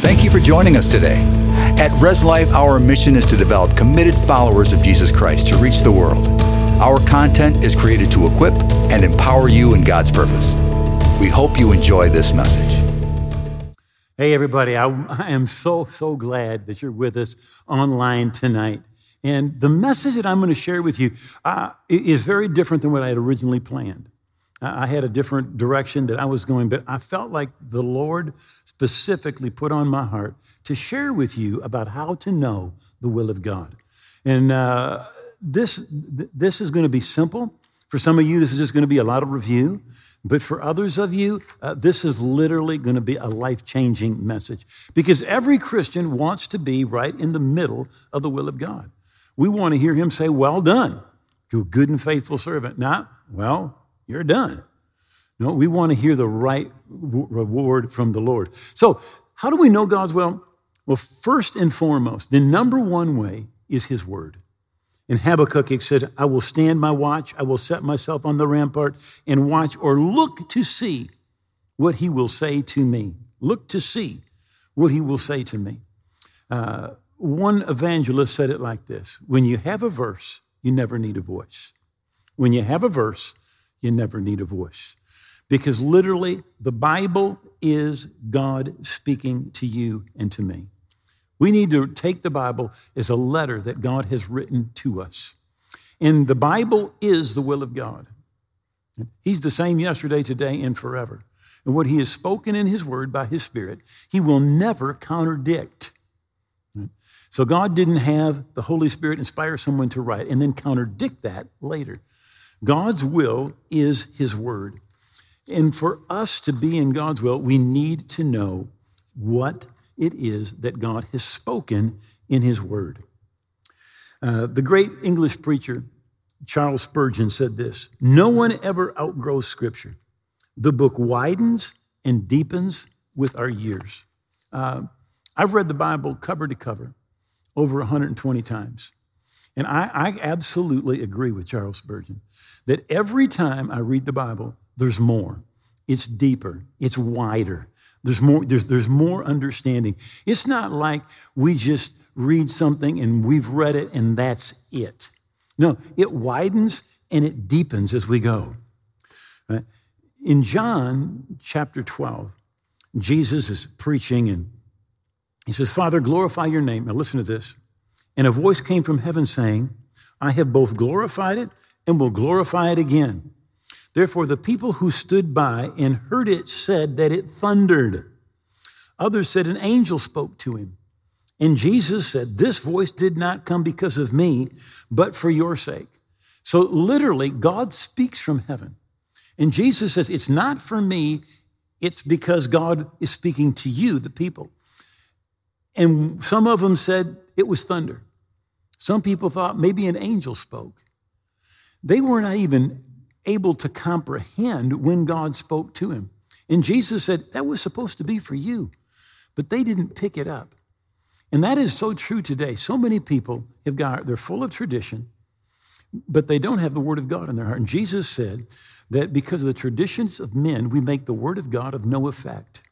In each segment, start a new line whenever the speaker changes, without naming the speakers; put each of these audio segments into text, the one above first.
Thank you for joining us today. At Res Life, our mission is to develop committed followers of Jesus Christ to reach the world. Our content is created to equip and empower you in God's purpose. We hope you enjoy this message.
Hey, everybody, I, I, am so, so glad that you're with us online tonight. And the message that I'm going to share with you uh, is very different than what I had originally planned. I had a different direction that I was going, but I felt like the Lord specifically put on my heart to share with you about how to know the will of God. And uh, this, this is going to be simple. For some of you, this is just going to be a lot of review. But for others of you, uh, this is literally going to be a life changing message because every Christian wants to be right in the middle of the will of God. We want to hear him say, Well done, you good and faithful servant. Not, Well, you're done. No, we want to hear the right reward from the Lord. So, how do we know God's will? Well, first and foremost, the number one way is His Word. In Habakkuk, it said, I will stand my watch, I will set myself on the rampart and watch or look to see what He will say to me. Look to see what He will say to me. Uh, one evangelist said it like this When you have a verse, you never need a voice. When you have a verse, you never need a voice. Because literally, the Bible is God speaking to you and to me. We need to take the Bible as a letter that God has written to us. And the Bible is the will of God. He's the same yesterday, today, and forever. And what He has spoken in His Word by His Spirit, He will never contradict. So God didn't have the Holy Spirit inspire someone to write and then contradict that later. God's will is His word. And for us to be in God's will, we need to know what it is that God has spoken in His word. Uh, the great English preacher, Charles Spurgeon, said this No one ever outgrows Scripture. The book widens and deepens with our years. Uh, I've read the Bible cover to cover over 120 times. And I, I, absolutely agree with Charles Spurgeon that every time I read the Bible, there's more. It's deeper, it's wider. There's more, there's, there's more understanding. It's not like we just read something and we've read it and that's it. No, it widens and it deepens as we go. In John chapter 12, Jesus is preaching and he says, Father, glorify your name. Now listen to this. And a voice came from heaven saying, I have both glorified it and will glorify it again. Therefore, the people who stood by and heard it said that it thundered. Others said an angel spoke to him. And Jesus said, This voice did not come because of me, but for your sake. So literally, God speaks from heaven. And Jesus says, It's not for me, it's because God is speaking to you, the people. And some of them said it was thunder. Some people thought maybe an angel spoke. They were not even able to comprehend when God spoke to him. And Jesus said, That was supposed to be for you. But they didn't pick it up. And that is so true today. So many people have got, they're full of tradition, but they don't have the Word of God in their heart. And Jesus said that because of the traditions of men, we make the Word of God of no effect.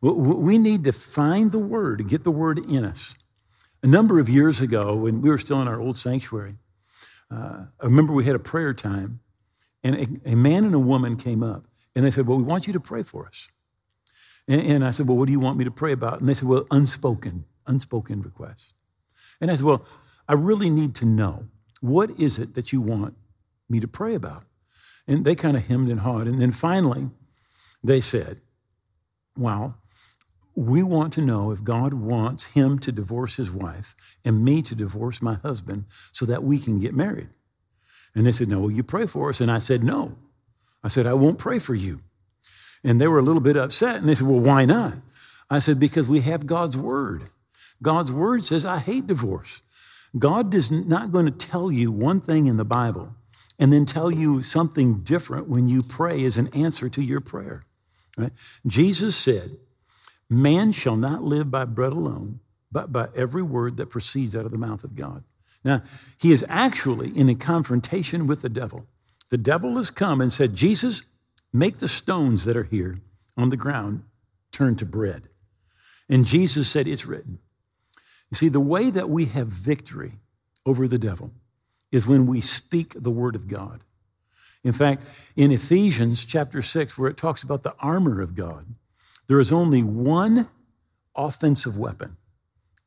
We need to find the Word, get the Word in us. A number of years ago, when we were still in our old sanctuary, uh, I remember we had a prayer time, and a, a, man and a woman came up, and they said, Well, we want you to pray for us. And, and I said, Well, what do you want me to pray about? And they said, Well, unspoken, unspoken requests. And I said, Well, I really need to know what is it that you want me to pray about? And they kind of hemmed and hawed. And then finally, they said, Well, we want to know if God wants him to divorce his wife and me to divorce my husband so that we can get married. And they said, No, will you pray for us? And I said, No. I said, I won't pray for you. And they were a little bit upset. And they said, Well, why not? I said, Because we have God's word. God's word says, I hate divorce. God is not going to tell you one thing in the Bible and then tell you something different when you pray as an answer to your prayer. Right? Jesus said, Man shall not live by bread alone, but by every word that proceeds out of the mouth of God. Now, he is actually in a confrontation with the devil. The devil has come and said, Jesus, make the stones that are here on the ground turn to bread. And Jesus said, It's written. You see, the way that we have victory over the devil is when we speak the word of God. In fact, in Ephesians chapter 6, where it talks about the armor of God, there is only one offensive weapon,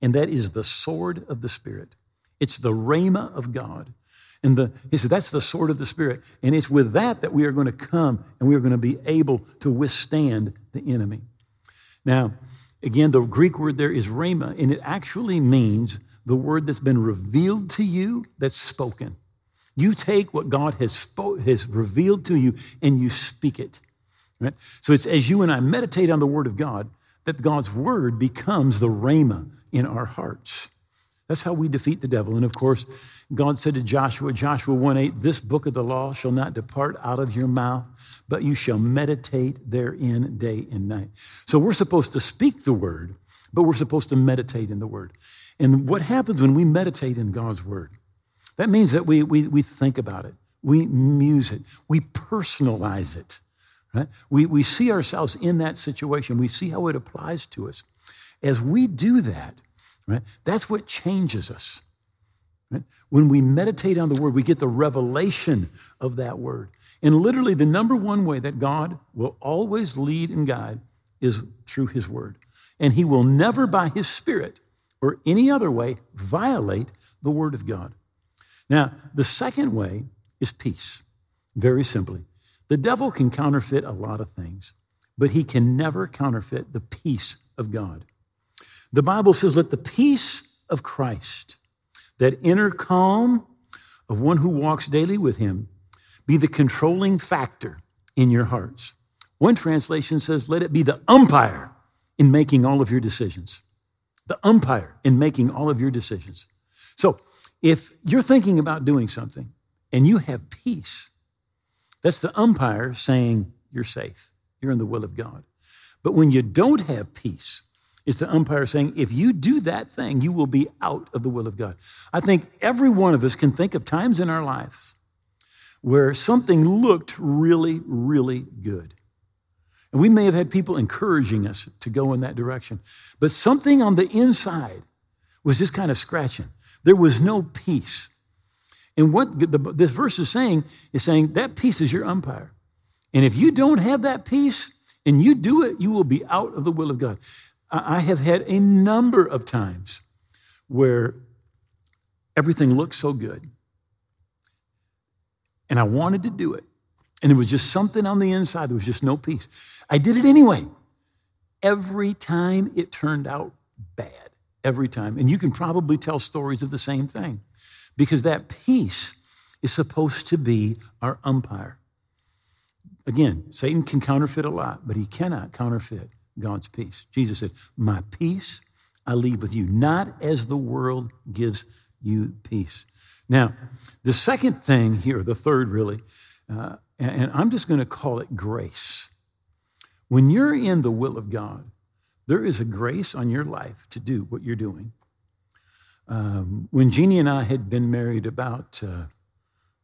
and that is the sword of the Spirit. It's the rhema of God. And the, he said, that's the sword of the Spirit. And it's with that that we are going to come and we are going to be able to withstand the enemy. Now, again, the Greek word there is rhema, and it actually means the word that's been revealed to you that's spoken. You take what God has, has revealed to you and you speak it. Right? So it's as you and I meditate on the word of God that God's word becomes the rhema in our hearts. That's how we defeat the devil. And of course, God said to Joshua, Joshua 1 8, this book of the law shall not depart out of your mouth, but you shall meditate therein day and night. So we're supposed to speak the word, but we're supposed to meditate in the word. And what happens when we meditate in God's word? That means that we, we, we think about it, we muse it, we personalize it. Right? We, we see ourselves in that situation, we see how it applies to us. As we do that, right, that's what changes us. Right? When we meditate on the word, we get the revelation of that word. And literally, the number one way that God will always lead and guide is through his word. And he will never, by his spirit or any other way, violate the word of God. Now, the second way is peace. Very simply, the devil can counterfeit a lot of things, but he can never counterfeit the peace of God. The Bible says, Let the peace of Christ, that inner calm of one who walks daily with him, be the controlling factor in your hearts. One translation says, Let it be the umpire in making all of your decisions. The umpire in making all of your decisions. So, if you're thinking about doing something and you have peace, that's the umpire saying you're safe, you're in the will of God. But when you don't have peace, it's the umpire saying, if you do that thing, you will be out of the will of God. I think every one of us can think of times in our lives where something looked really, really good. And we may have had people encouraging us to go in that direction, but something on the inside was just kind of scratching. There was no peace. And what the, this verse is saying is saying that peace is your umpire. And if you don't have that peace and you do it, you will be out of the will of God. I have had a number of times where everything looked so good and I wanted to do it. And there was just something on the inside, there was just no peace. I did it anyway. Every time it turned out bad every time. And you can probably tell stories of the same thing because that peace is supposed to be our umpire. Again, Satan can counterfeit a lot, but he cannot counterfeit God's peace. Jesus said, My peace I leave with you, not as the world gives you peace. Now, the second thing here, the third really, uh, and I'm just going to call it grace. When you're in the will of God, there is a grace on your life to do what you're doing. Um, when Jeannie and I had been married about uh,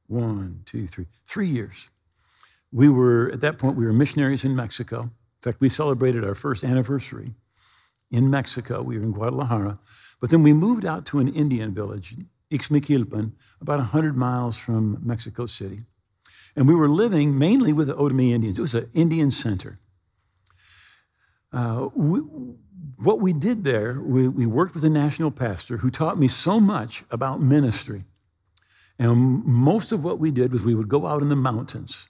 one, two, three, three years, we were, at that point, we were missionaries in Mexico. In fact, we celebrated our first anniversary in Mexico. We were in Guadalajara. But then we moved out to an Indian village, Ixmiquilpan, about 100 miles from Mexico City. And we were living mainly with the Otomi Indians. It was an Indian center. Uh, we, what we did there, we, we worked with a national pastor who taught me so much about ministry. And most of what we did was we would go out in the mountains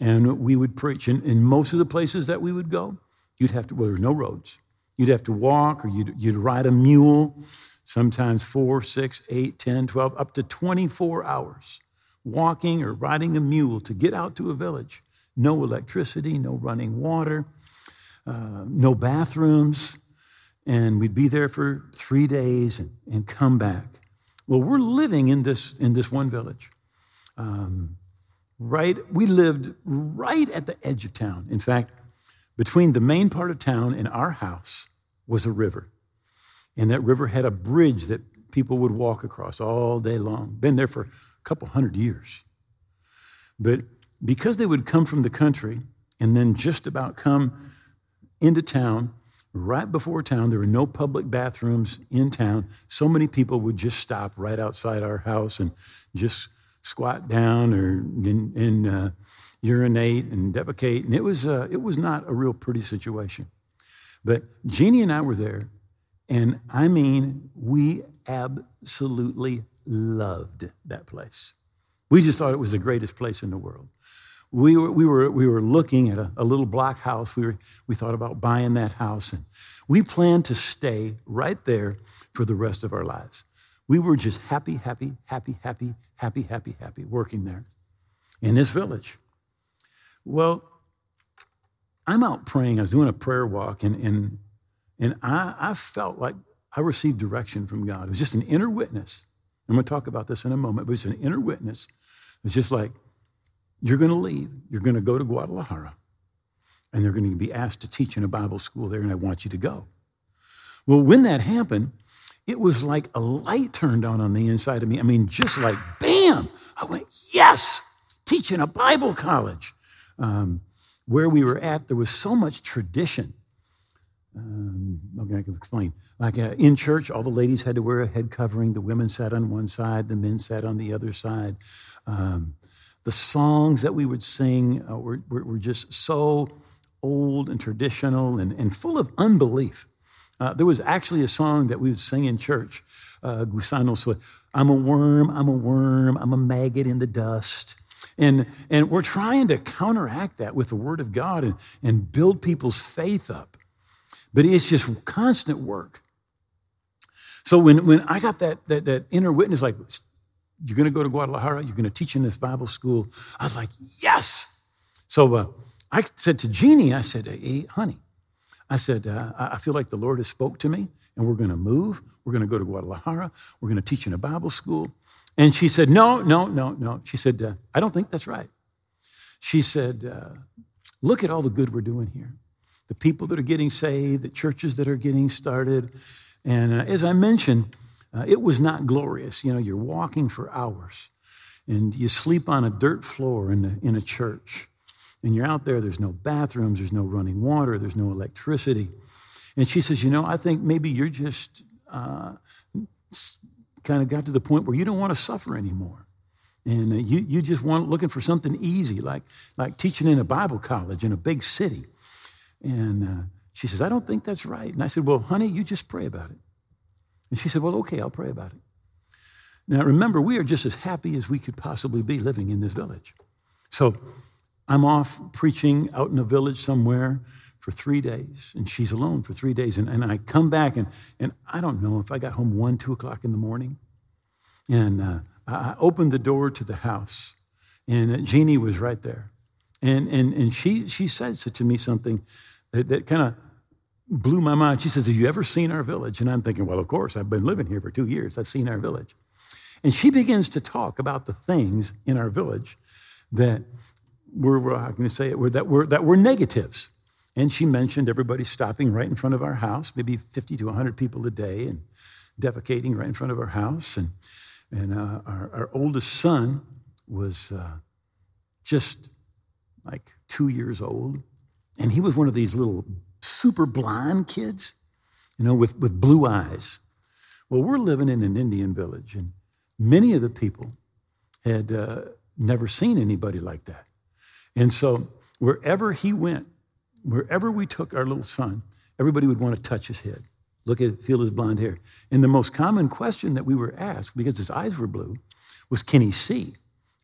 and we would preach. And in most of the places that we would go, you'd have to, well, there were no roads. You'd have to walk or you'd, you'd ride a mule, sometimes four, six, eight, 10, 12, up to 24 hours, walking or riding a mule to get out to a village. No electricity, no running water uh, no bathrooms, and we'd be there for three days and, and come back. Well, we're living in this, in this one village. Um, right, we lived right at the edge of town. In fact, between the main part of town and our house was a river. And that river had a bridge that people would walk across all day long. Been there for a couple hundred years. But because they would come from the country and then just about come into town, right before town. There were no public bathrooms in town. So many people would just stop right outside our house and just squat down or and, and uh, urinate and defecate. And it was, uh, it was not a real pretty situation. But Jeannie and I were there, and I mean, we absolutely loved that place. We just thought it was the greatest place in the world. We were, we were, we were looking at a, a little block house. We, were, we thought about buying that house, and we planned to stay right there for the rest of our lives. We were just happy, happy, happy, happy, happy, happy, happy working there in this village. Well, I'm out praying. I was doing a prayer walk, and, and, and I, I felt like I received direction from God. It was just an inner witness. I'm going to talk about this in a moment, but it's an inner witness. It's just like, you're going to leave. You're going to go to Guadalajara, and they're going to be asked to teach in a Bible school there, and I want you to go. Well, when that happened, it was like a light turned on on the inside of me. I mean, just like bam! I went, yes, teaching a Bible college. Um, where we were at, there was so much tradition. Um, okay, I can explain. Like uh, in church, all the ladies had to wear a head covering. The women sat on one side, the men sat on the other side. Um, the songs that we would sing uh, were, were, were, just so old and traditional and, and full of unbelief. Uh, there was actually a song that we would sing in church, uh, Gusanos, I'm a worm, I'm a worm, I'm a maggot in the dust. And, and we're trying to counteract that with the Word of God and, and build people's faith up. But it's just constant work. So when, when I got that, that, that inner witness, like, you're going to go to Guadalajara, you're going to teach in this Bible school, I was like, yes. So uh, I said to Jeannie, I said, hey, honey, I said, uh, I feel like the Lord has spoke to me and we're going to move. We're going to go to Guadalajara. We're going to teach in a Bible school. And she said, No, no, no, no. She said, uh, I don't think that's right. She said, uh, Look at all the good we're doing here. The people that are getting saved, the churches that are getting started. And uh, as I mentioned, uh, it was not glorious. You know, you're walking for hours and you sleep on a dirt floor in a, in a church. And you're out there, there's no bathrooms, there's no running water, there's no electricity. And she says, You know, I think maybe you're just uh, kind of got to the point where you don't want to suffer anymore. And uh, you, you just want looking for something easy, like, like teaching in a Bible college in a big city. And uh, she says, I don't think that's right. And I said, Well, honey, you just pray about it. And she said, Well, okay, I'll pray about it. Now, remember, we are just as happy as we could possibly be living in this village. So I'm off preaching out in a village somewhere for three days, and she's alone for three days. And, and I come back, and, and I don't know if I got home one, two o'clock in the morning. And uh, I opened the door to the house, and uh, Jeannie was right there. And, and, and she, she said to me something that, that kind of blew my mind. She says, Have you ever seen our village? And I'm thinking, Well, of course, I've been living here for two years. I've seen our village. And she begins to talk about the things in our village that were, how can I say it, were, that, were, that were negatives. And she mentioned everybody stopping right in front of our house, maybe 50 to 100 people a day, and defecating right in front of our house. And, and uh, our, our, oldest son was uh, just like two years old. And he was one of these little super blind kids, you know, with, with blue eyes. Well, we're living in an Indian village, and many of the people had uh, never seen anybody like that. And so wherever he went, wherever we took our little son, everybody would want to touch his head, look at, feel his blonde hair. And the most common question that we were asked, because his eyes were blue, was, Can he see?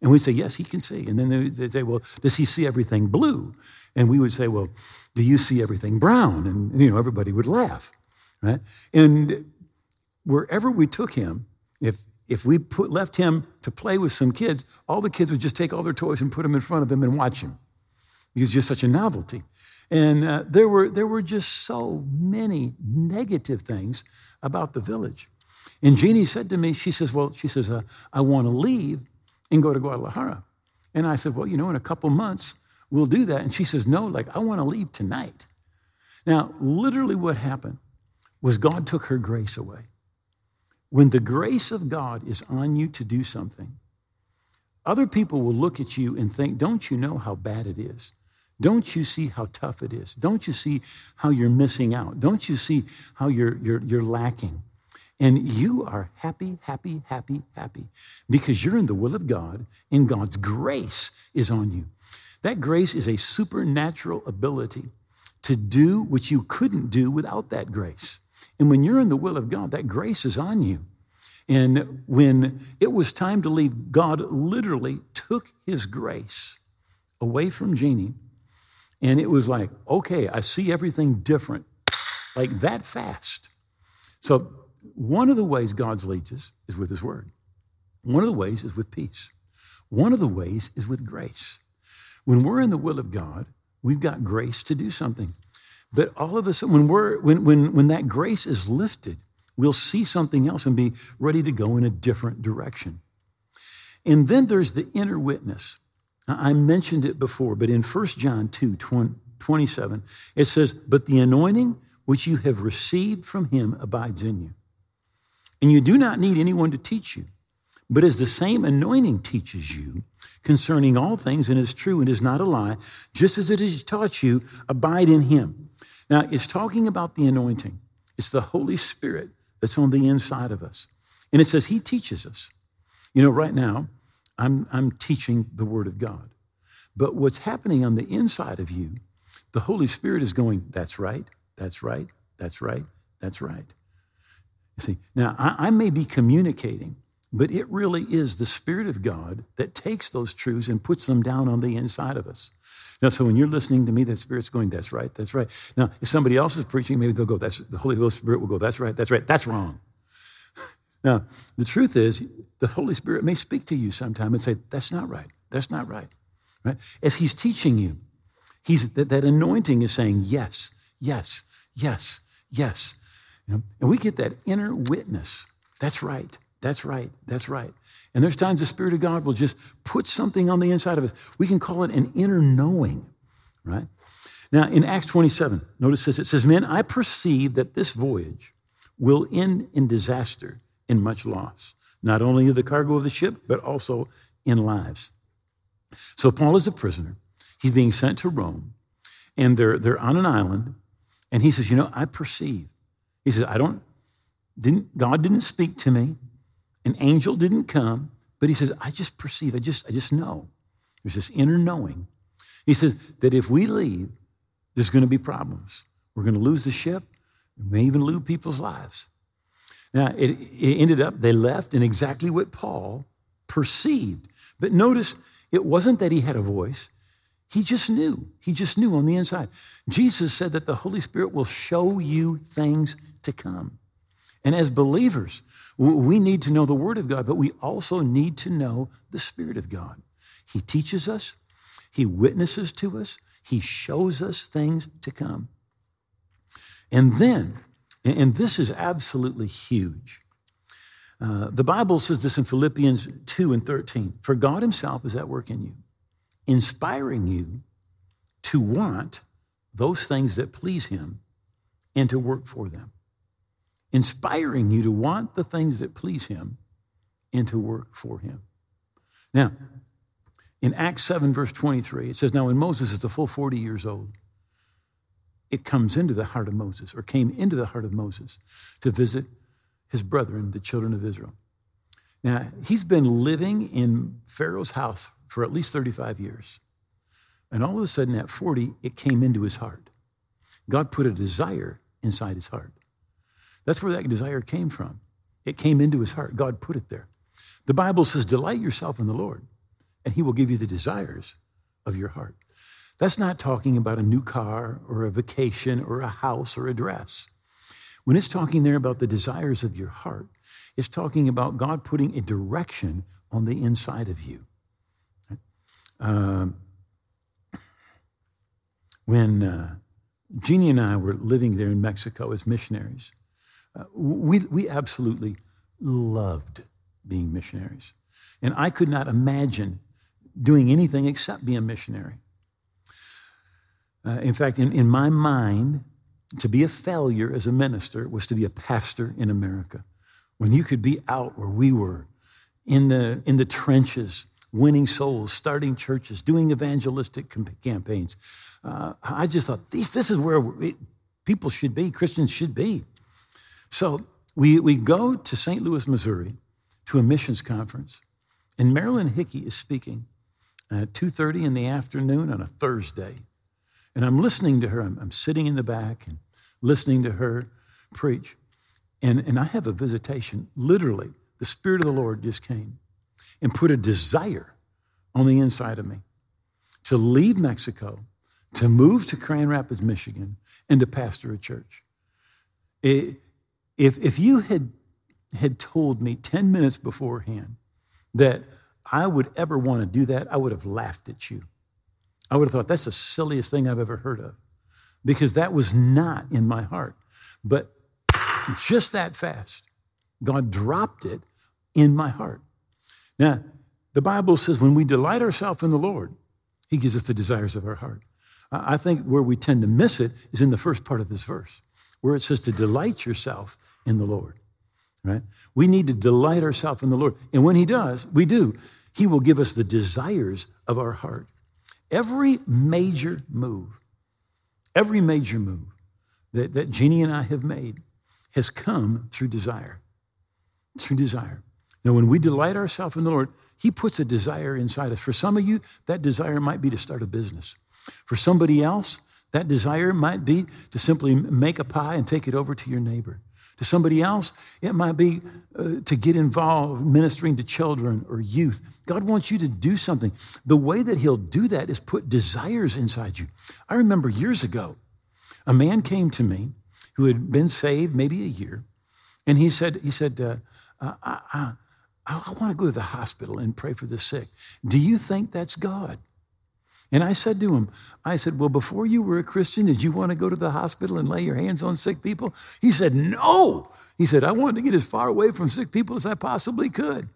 And we'd say, Yes, he can see. And then they'd say, Well, does he see everything blue? And we would say, Well, do you see everything brown? And, you know, everybody would laugh, right? And wherever we took him, if if we put, left him to play with some kids, all the kids would just take all their toys and put them in front of him and watch him because it's just such a novelty. And uh, there, were, there were just so many negative things about the village. And Jeannie said to me, she says, Well, she says, uh, I want to leave and go to Guadalajara. And I said, Well, you know, in a couple months, we'll do that. And she says, No, like, I want to leave tonight. Now, literally, what happened was God took her grace away. When the grace of God is on you to do something, other people will look at you and think, Don't you know how bad it is? Don't you see how tough it is? Don't you see how you're missing out? Don't you see how you're, you're, you're lacking? And you are happy, happy, happy, happy because you're in the will of God and God's grace is on you. That grace is a supernatural ability to do what you couldn't do without that grace. And when you're in the will of God, that grace is on you. And when it was time to leave, God literally took his grace away from Jeannie and it was like, okay, I see everything different, like that fast. So, one of the ways God leads us is with His Word. One of the ways is with peace. One of the ways is with grace. When we're in the will of God, we've got grace to do something. But all of us, when, we're, when, when, when that grace is lifted, we'll see something else and be ready to go in a different direction. And then there's the inner witness. I mentioned it before, but in 1 John 2 27, it says, But the anointing which you have received from him abides in you. And you do not need anyone to teach you, but as the same anointing teaches you concerning all things and is true and is not a lie, just as it has taught you, abide in him. Now, it's talking about the anointing, it's the Holy Spirit that's on the inside of us. And it says he teaches us. You know, right now, I'm, I'm teaching the Word of God. But what's happening on the inside of you, the Holy Spirit is going, that's right, that's right, that's right, that's right. You see, now I, I may be communicating, but it really is the Spirit of God that takes those truths and puts them down on the inside of us. Now, so when you're listening to me, that Spirit's going, that's right, that's right. Now, if somebody else is preaching, maybe they'll go, that's the Holy Ghost Spirit will go, that's right, that's right, that's wrong. Now, the truth is, the Holy Spirit may speak to you sometime and say, That's not right. That's not right. Right? As He's teaching you, he's, that, that anointing is saying, Yes, yes, yes, yes. You know? And we get that inner witness. That's right. That's right. That's right. And there's times the Spirit of God will just put something on the inside of us. We can call it an inner knowing, right? Now, in Acts 27, notice this it says, Men, I perceive that this voyage will end in disaster and much loss, not only of the cargo of the ship, but also in lives. So Paul is a prisoner. He's being sent to Rome, and they're, they're on an island. And he says, You know, I perceive. He says, I don't, didn't, God didn't speak to me, an angel didn't come, but he says, I just perceive, I just, I just know. There's this inner knowing. He says that if we leave, there's going to be problems. We're going to lose the ship. We may even lose people's lives. Now, it, it ended up, they left in exactly what Paul perceived. But notice, it wasn't that he had a voice. He just knew. He just knew on the inside. Jesus said that the Holy Spirit will show you things to come. And as believers, we need to know the Word of God, but we also need to know the Spirit of God. He teaches us, He witnesses to us, He shows us things to come. And then and this is absolutely huge. Uh, the Bible says this in Philippians 2 and 13 For God Himself is at work in you, inspiring you to want those things that please Him and to work for them. Inspiring you to want the things that please Him and to work for Him. Now, in Acts 7, verse 23, it says, Now when Moses is the full 40 years old, it comes into the heart of Moses, or came into the heart of Moses, to visit his brethren, the children of Israel. Now, he's been living in Pharaoh's house for at least 35 years. And all of a sudden, at 40, it came into his heart. God put a desire inside his heart. That's where that desire came from. It came into his heart. God put it there. The Bible says, Delight yourself in the Lord, and he will give you the desires of your heart. That's not talking about a new car or a vacation or a house or a dress. When it's talking there about the desires of your heart, it's talking about God putting a direction on the inside of you. Um, when uh, Jeannie and I were living there in Mexico as missionaries, uh, we, we absolutely loved being missionaries. And I could not imagine doing anything except be a missionary. Uh, in fact, in, in my mind, to be a failure as a minister was to be a pastor in America. When you could be out where we were, in the, in the trenches, winning souls, starting churches, doing evangelistic campaigns. Uh, I just thought, these, this is where people should be, Christians should be. So we, we go to St. Louis, Missouri, to a missions conference, and Marilyn Hickey is speaking at 2.30 in the afternoon on a Thursday. And I'm listening to her. I'm, I'm sitting in the back and listening to her preach. And, and I have a visitation. Literally, the Spirit of the Lord just came and put a desire on the inside of me to leave Mexico, to move to Grand Rapids, Michigan, and to pastor a church. It, if, if you had, had told me 10 minutes beforehand that I would ever want to do that, I would have laughed at you. I would have thought that's the silliest thing I've ever heard of because that was not in my heart. But just that fast, God dropped it in my heart. Now, the Bible says when we delight ourselves in the Lord, He gives us the desires of our heart. I think where we tend to miss it is in the first part of this verse, where it says to delight yourself in the Lord. Right? We need to delight ourselves in the Lord. And when He does, we do, He will give us the desires of our heart. Every major move, every major move that, that Jeannie and I have made has come through desire. Through desire. Now, when we delight ourselves in the Lord, He puts a desire inside us. For some of you, that desire might be to start a business. For somebody else, that desire might be to simply make a pie and take it over to your neighbor. To somebody else, it might be uh, to get involved ministering to children or youth. God wants you to do something. The way that He'll do that is put desires inside you. I remember years ago, a man came to me who had been saved maybe a year, and he said, he said, uh, I, I, I want to go to the hospital and pray for the sick. Do you think that's God? And I said to him, I said, Well, before you were a Christian, did you want to go to the hospital and lay your hands on sick people? He said, No. He said, I wanted to get as far away from sick people as I possibly could.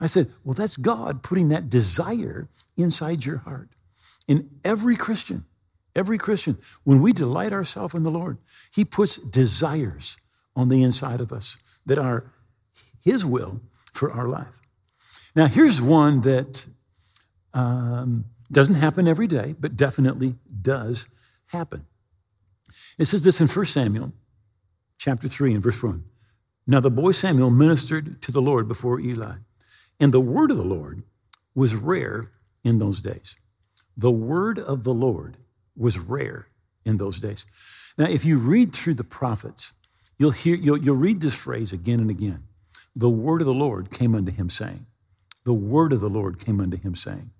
I said, Well, that's God putting that desire inside your heart. In every Christian, every Christian, when we delight ourselves in the Lord, He puts desires on the inside of us that are His will for our life. Now, here's one that um, doesn't happen every day, but definitely does happen. It says this in 1 Samuel chapter 3 and verse 1. Now the boy Samuel ministered to the Lord before Eli, and the word of the Lord was rare in those days. The word of the Lord was rare in those days. Now, if you read through the prophets, you'll hear you'll, you'll read this phrase again and again the word of the Lord came unto him saying. The word of the Lord came unto him saying.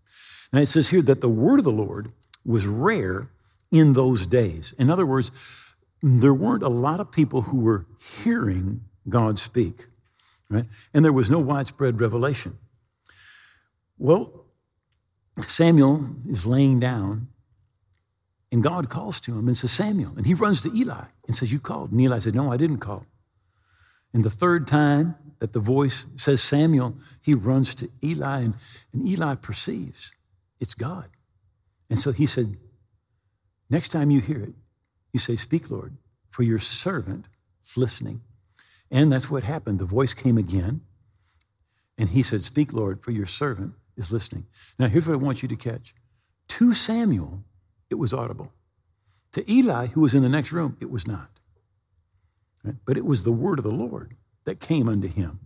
And it says here that the word of the Lord was rare in those days. In other words, there weren't a lot of people who were hearing God speak, right? And there was no widespread revelation. Well, Samuel is laying down, and God calls to him and says, Samuel. And he runs to Eli and says, You called. And Eli said, No, I didn't call. And the third time, that the voice says Samuel, he runs to Eli, and, and Eli perceives it's God. And so he said, Next time you hear it, you say, Speak, Lord, for your servant is listening. And that's what happened. The voice came again, and he said, Speak, Lord, for your servant is listening. Now, here's what I want you to catch to Samuel, it was audible. To Eli, who was in the next room, it was not. Right? But it was the word of the Lord that came unto him.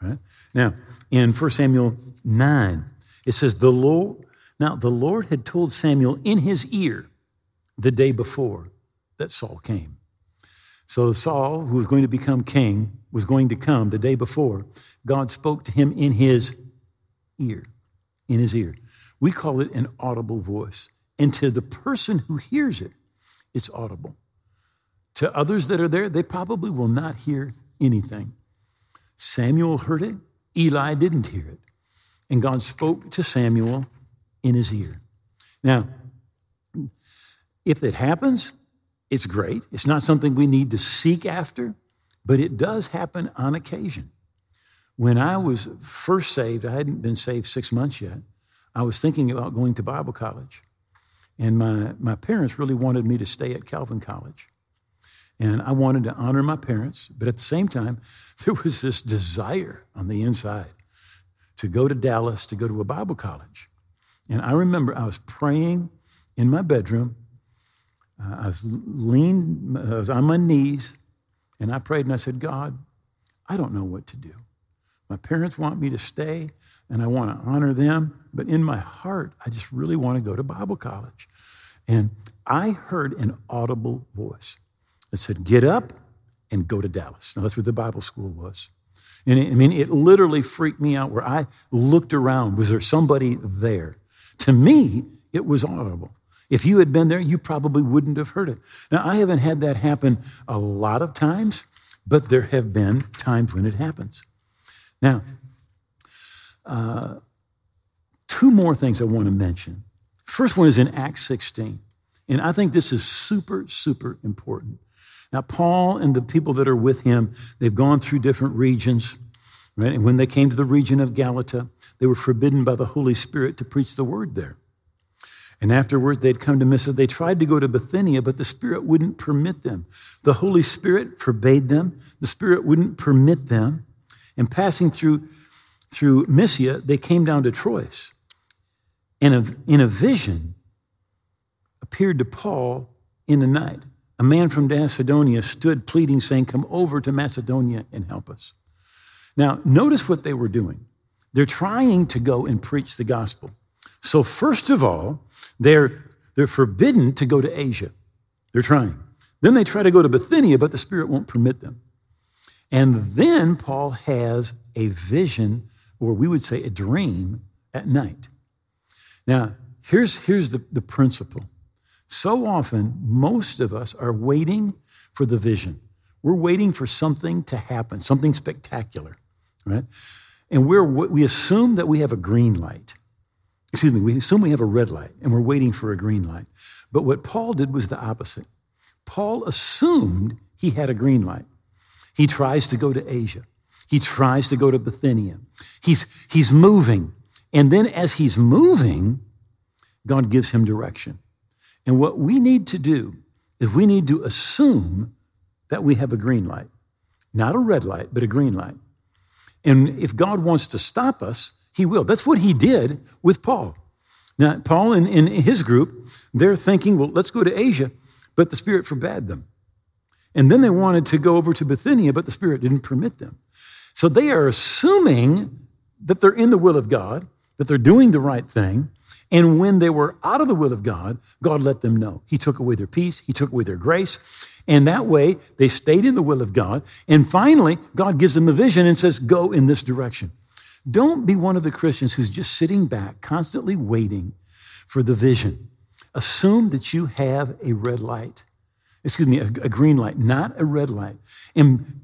Right? Now, in 1 Samuel 9, it says, The Lord, now the Lord had told Samuel in his ear the day before that Saul came. So Saul, who was going to become king, was going to come the day before. God spoke to him in his ear, in his ear. We call it an audible voice. And to the person who hears it, it's audible. To others that are there, they probably will not hear anything. Samuel heard it, Eli didn't hear it. And God spoke to Samuel in his ear. Now, if it happens, it's great. It's not something we need to seek after, but it does happen on occasion. When I was first saved, I hadn't been saved six months yet. I was thinking about going to Bible college. And my, my parents really wanted me to stay at Calvin College. And I wanted to honor my parents, but at the same time, there was this desire on the inside to go to Dallas to go to a Bible college. And I remember I was praying in my bedroom. Uh, I was leaned, I was on my knees, and I prayed and I said, God, I don't know what to do. My parents want me to stay, and I want to honor them, but in my heart, I just really want to go to Bible college. And I heard an audible voice that said, Get up and go to Dallas. Now, that's where the Bible school was. And it, I mean, it literally freaked me out where I looked around. Was there somebody there? To me, it was audible. If you had been there, you probably wouldn't have heard it. Now, I haven't had that happen a lot of times, but there have been times when it happens. Now, uh, two more things I want to mention. First one is in Acts 16. And I think this is super, super important. Now, Paul and the people that are with him, they've gone through different regions, right? And when they came to the region of Galatia, they were forbidden by the Holy Spirit to preach the word there. And afterward, they'd come to Mysia. They tried to go to Bithynia, but the Spirit wouldn't permit them. The Holy Spirit forbade them. The Spirit wouldn't permit them. And passing through, through Mysia, they came down to Troas. And in a vision, appeared to Paul in the night. A man from Macedonia stood pleading, saying, Come over to Macedonia and help us. Now, notice what they were doing. They're trying to go and preach the gospel. So, first of all, they're, they're forbidden to go to Asia. They're trying. Then they try to go to Bithynia, but the Spirit won't permit them. And then Paul has a vision, or we would say a dream, at night. Now, here's, here's the, the principle. So often, most of us are waiting for the vision. We're waiting for something to happen, something spectacular, right? And we're, we assume that we have a green light. Excuse me, we assume we have a red light and we're waiting for a green light. But what Paul did was the opposite. Paul assumed he had a green light. He tries to go to Asia. He tries to go to Bithynia. He's, he's moving. And then as he's moving, God gives him direction. And what we need to do is we need to assume that we have a green light, not a red light, but a green light. And if God wants to stop us, he will. That's what he did with Paul. Now, Paul and, in his group, they're thinking, well, let's go to Asia, but the Spirit forbade them. And then they wanted to go over to Bithynia, but the Spirit didn't permit them. So they are assuming that they're in the will of God, that they're doing the right thing, and when they were out of the will of God, God let them know. He took away their peace, He took away their grace. And that way, they stayed in the will of God. And finally, God gives them a vision and says, Go in this direction. Don't be one of the Christians who's just sitting back, constantly waiting for the vision. Assume that you have a red light, excuse me, a, a green light, not a red light. And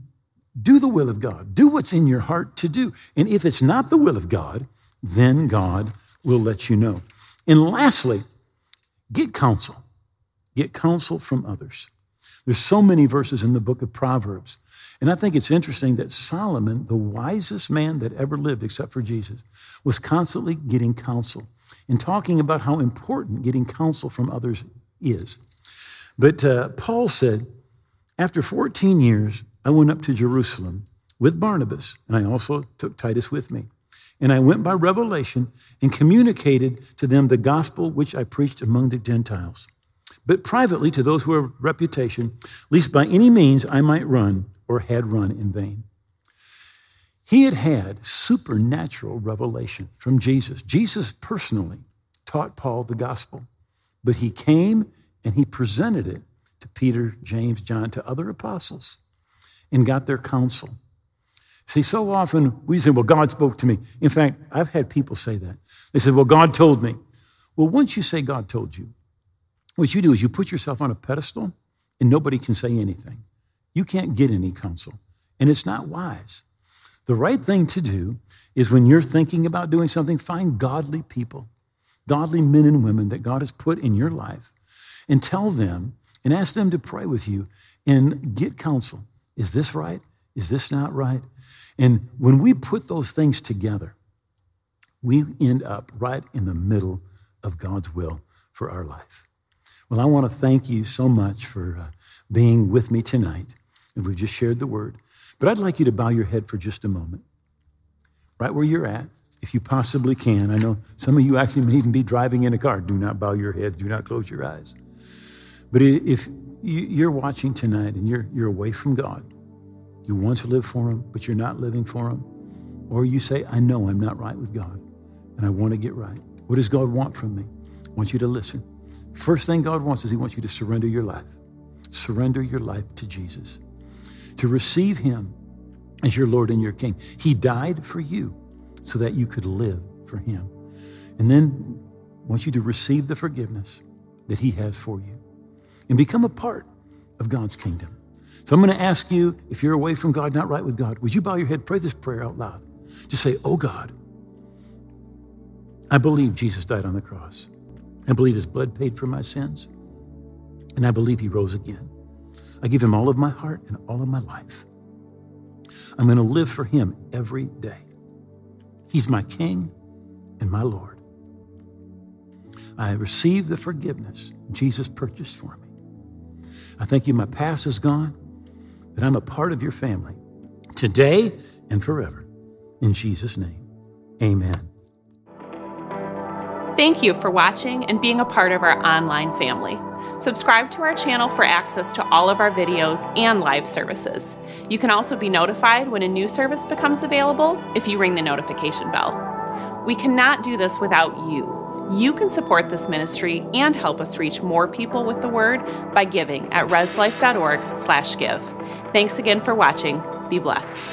do the will of God. Do what's in your heart to do. And if it's not the will of God, then God will let you know. And lastly, get counsel. Get counsel from others. There's so many verses in the book of Proverbs. And I think it's interesting that Solomon, the wisest man that ever lived except for Jesus, was constantly getting counsel and talking about how important getting counsel from others is. But uh, Paul said, after 14 years, I went up to Jerusalem with Barnabas, and I also took Titus with me. And I went by revelation and communicated to them the gospel which I preached among the Gentiles, but privately to those who have reputation, lest by any means I might run or had run in vain. He had had supernatural revelation from Jesus. Jesus personally taught Paul the gospel, but he came and he presented it to Peter, James, John, to other apostles and got their counsel. See, so often we say, well, God spoke to me. In fact, I've had people say that. They said, well, God told me. Well, once you say God told you, what you do is you put yourself on a pedestal and nobody can say anything. You can't get any counsel, and it's not wise. The right thing to do is when you're thinking about doing something, find godly people, godly men and women that God has put in your life, and tell them and ask them to pray with you and get counsel. Is this right? Is this not right? And when we put those things together, we end up right in the middle of God's will for our life. Well, I want to thank you so much for uh, being with me tonight. And we've just shared the word. But I'd like you to bow your head for just a moment, right where you're at. if you possibly can. I know some of you actually may even be driving in a car. Do not bow your head, do not close your eyes. But if you're watching tonight and you're, you're away from God, you once lived for Him, but you're not living for Him, or you say, I know I'm not right with God and I want to get right. What does God want from me? I want you to listen. First thing God wants is He wants you to surrender your life. Surrender your life to Jesus, to receive Him as your Lord and your King. He died for you so that you could live for Him. And then I want you to receive the forgiveness that He has for you and become a part of God's kingdom. So I'm going to ask you, if you're away from God, not right with God, would you bow your head, pray this prayer out loud? Just say, Oh God, I believe Jesus died on the cross. I believe his blood paid for my sins. And I believe he rose again. I give him all of my heart and all of my life. I'm going to live for him every day. He's my king and my Lord. I receive the forgiveness Jesus purchased for me. I thank you, my past is gone, that I'm a part of your family today and forever. In Jesus' name, amen.
Thank you for watching and being a part of our online family. Subscribe to our channel for access to all of our videos and live services. You can also be notified when a new service becomes available if you ring the notification bell. We cannot do this without you. You can support this ministry and help us reach more people with the word by giving at reslife.org/give. Thanks again for watching. Be blessed.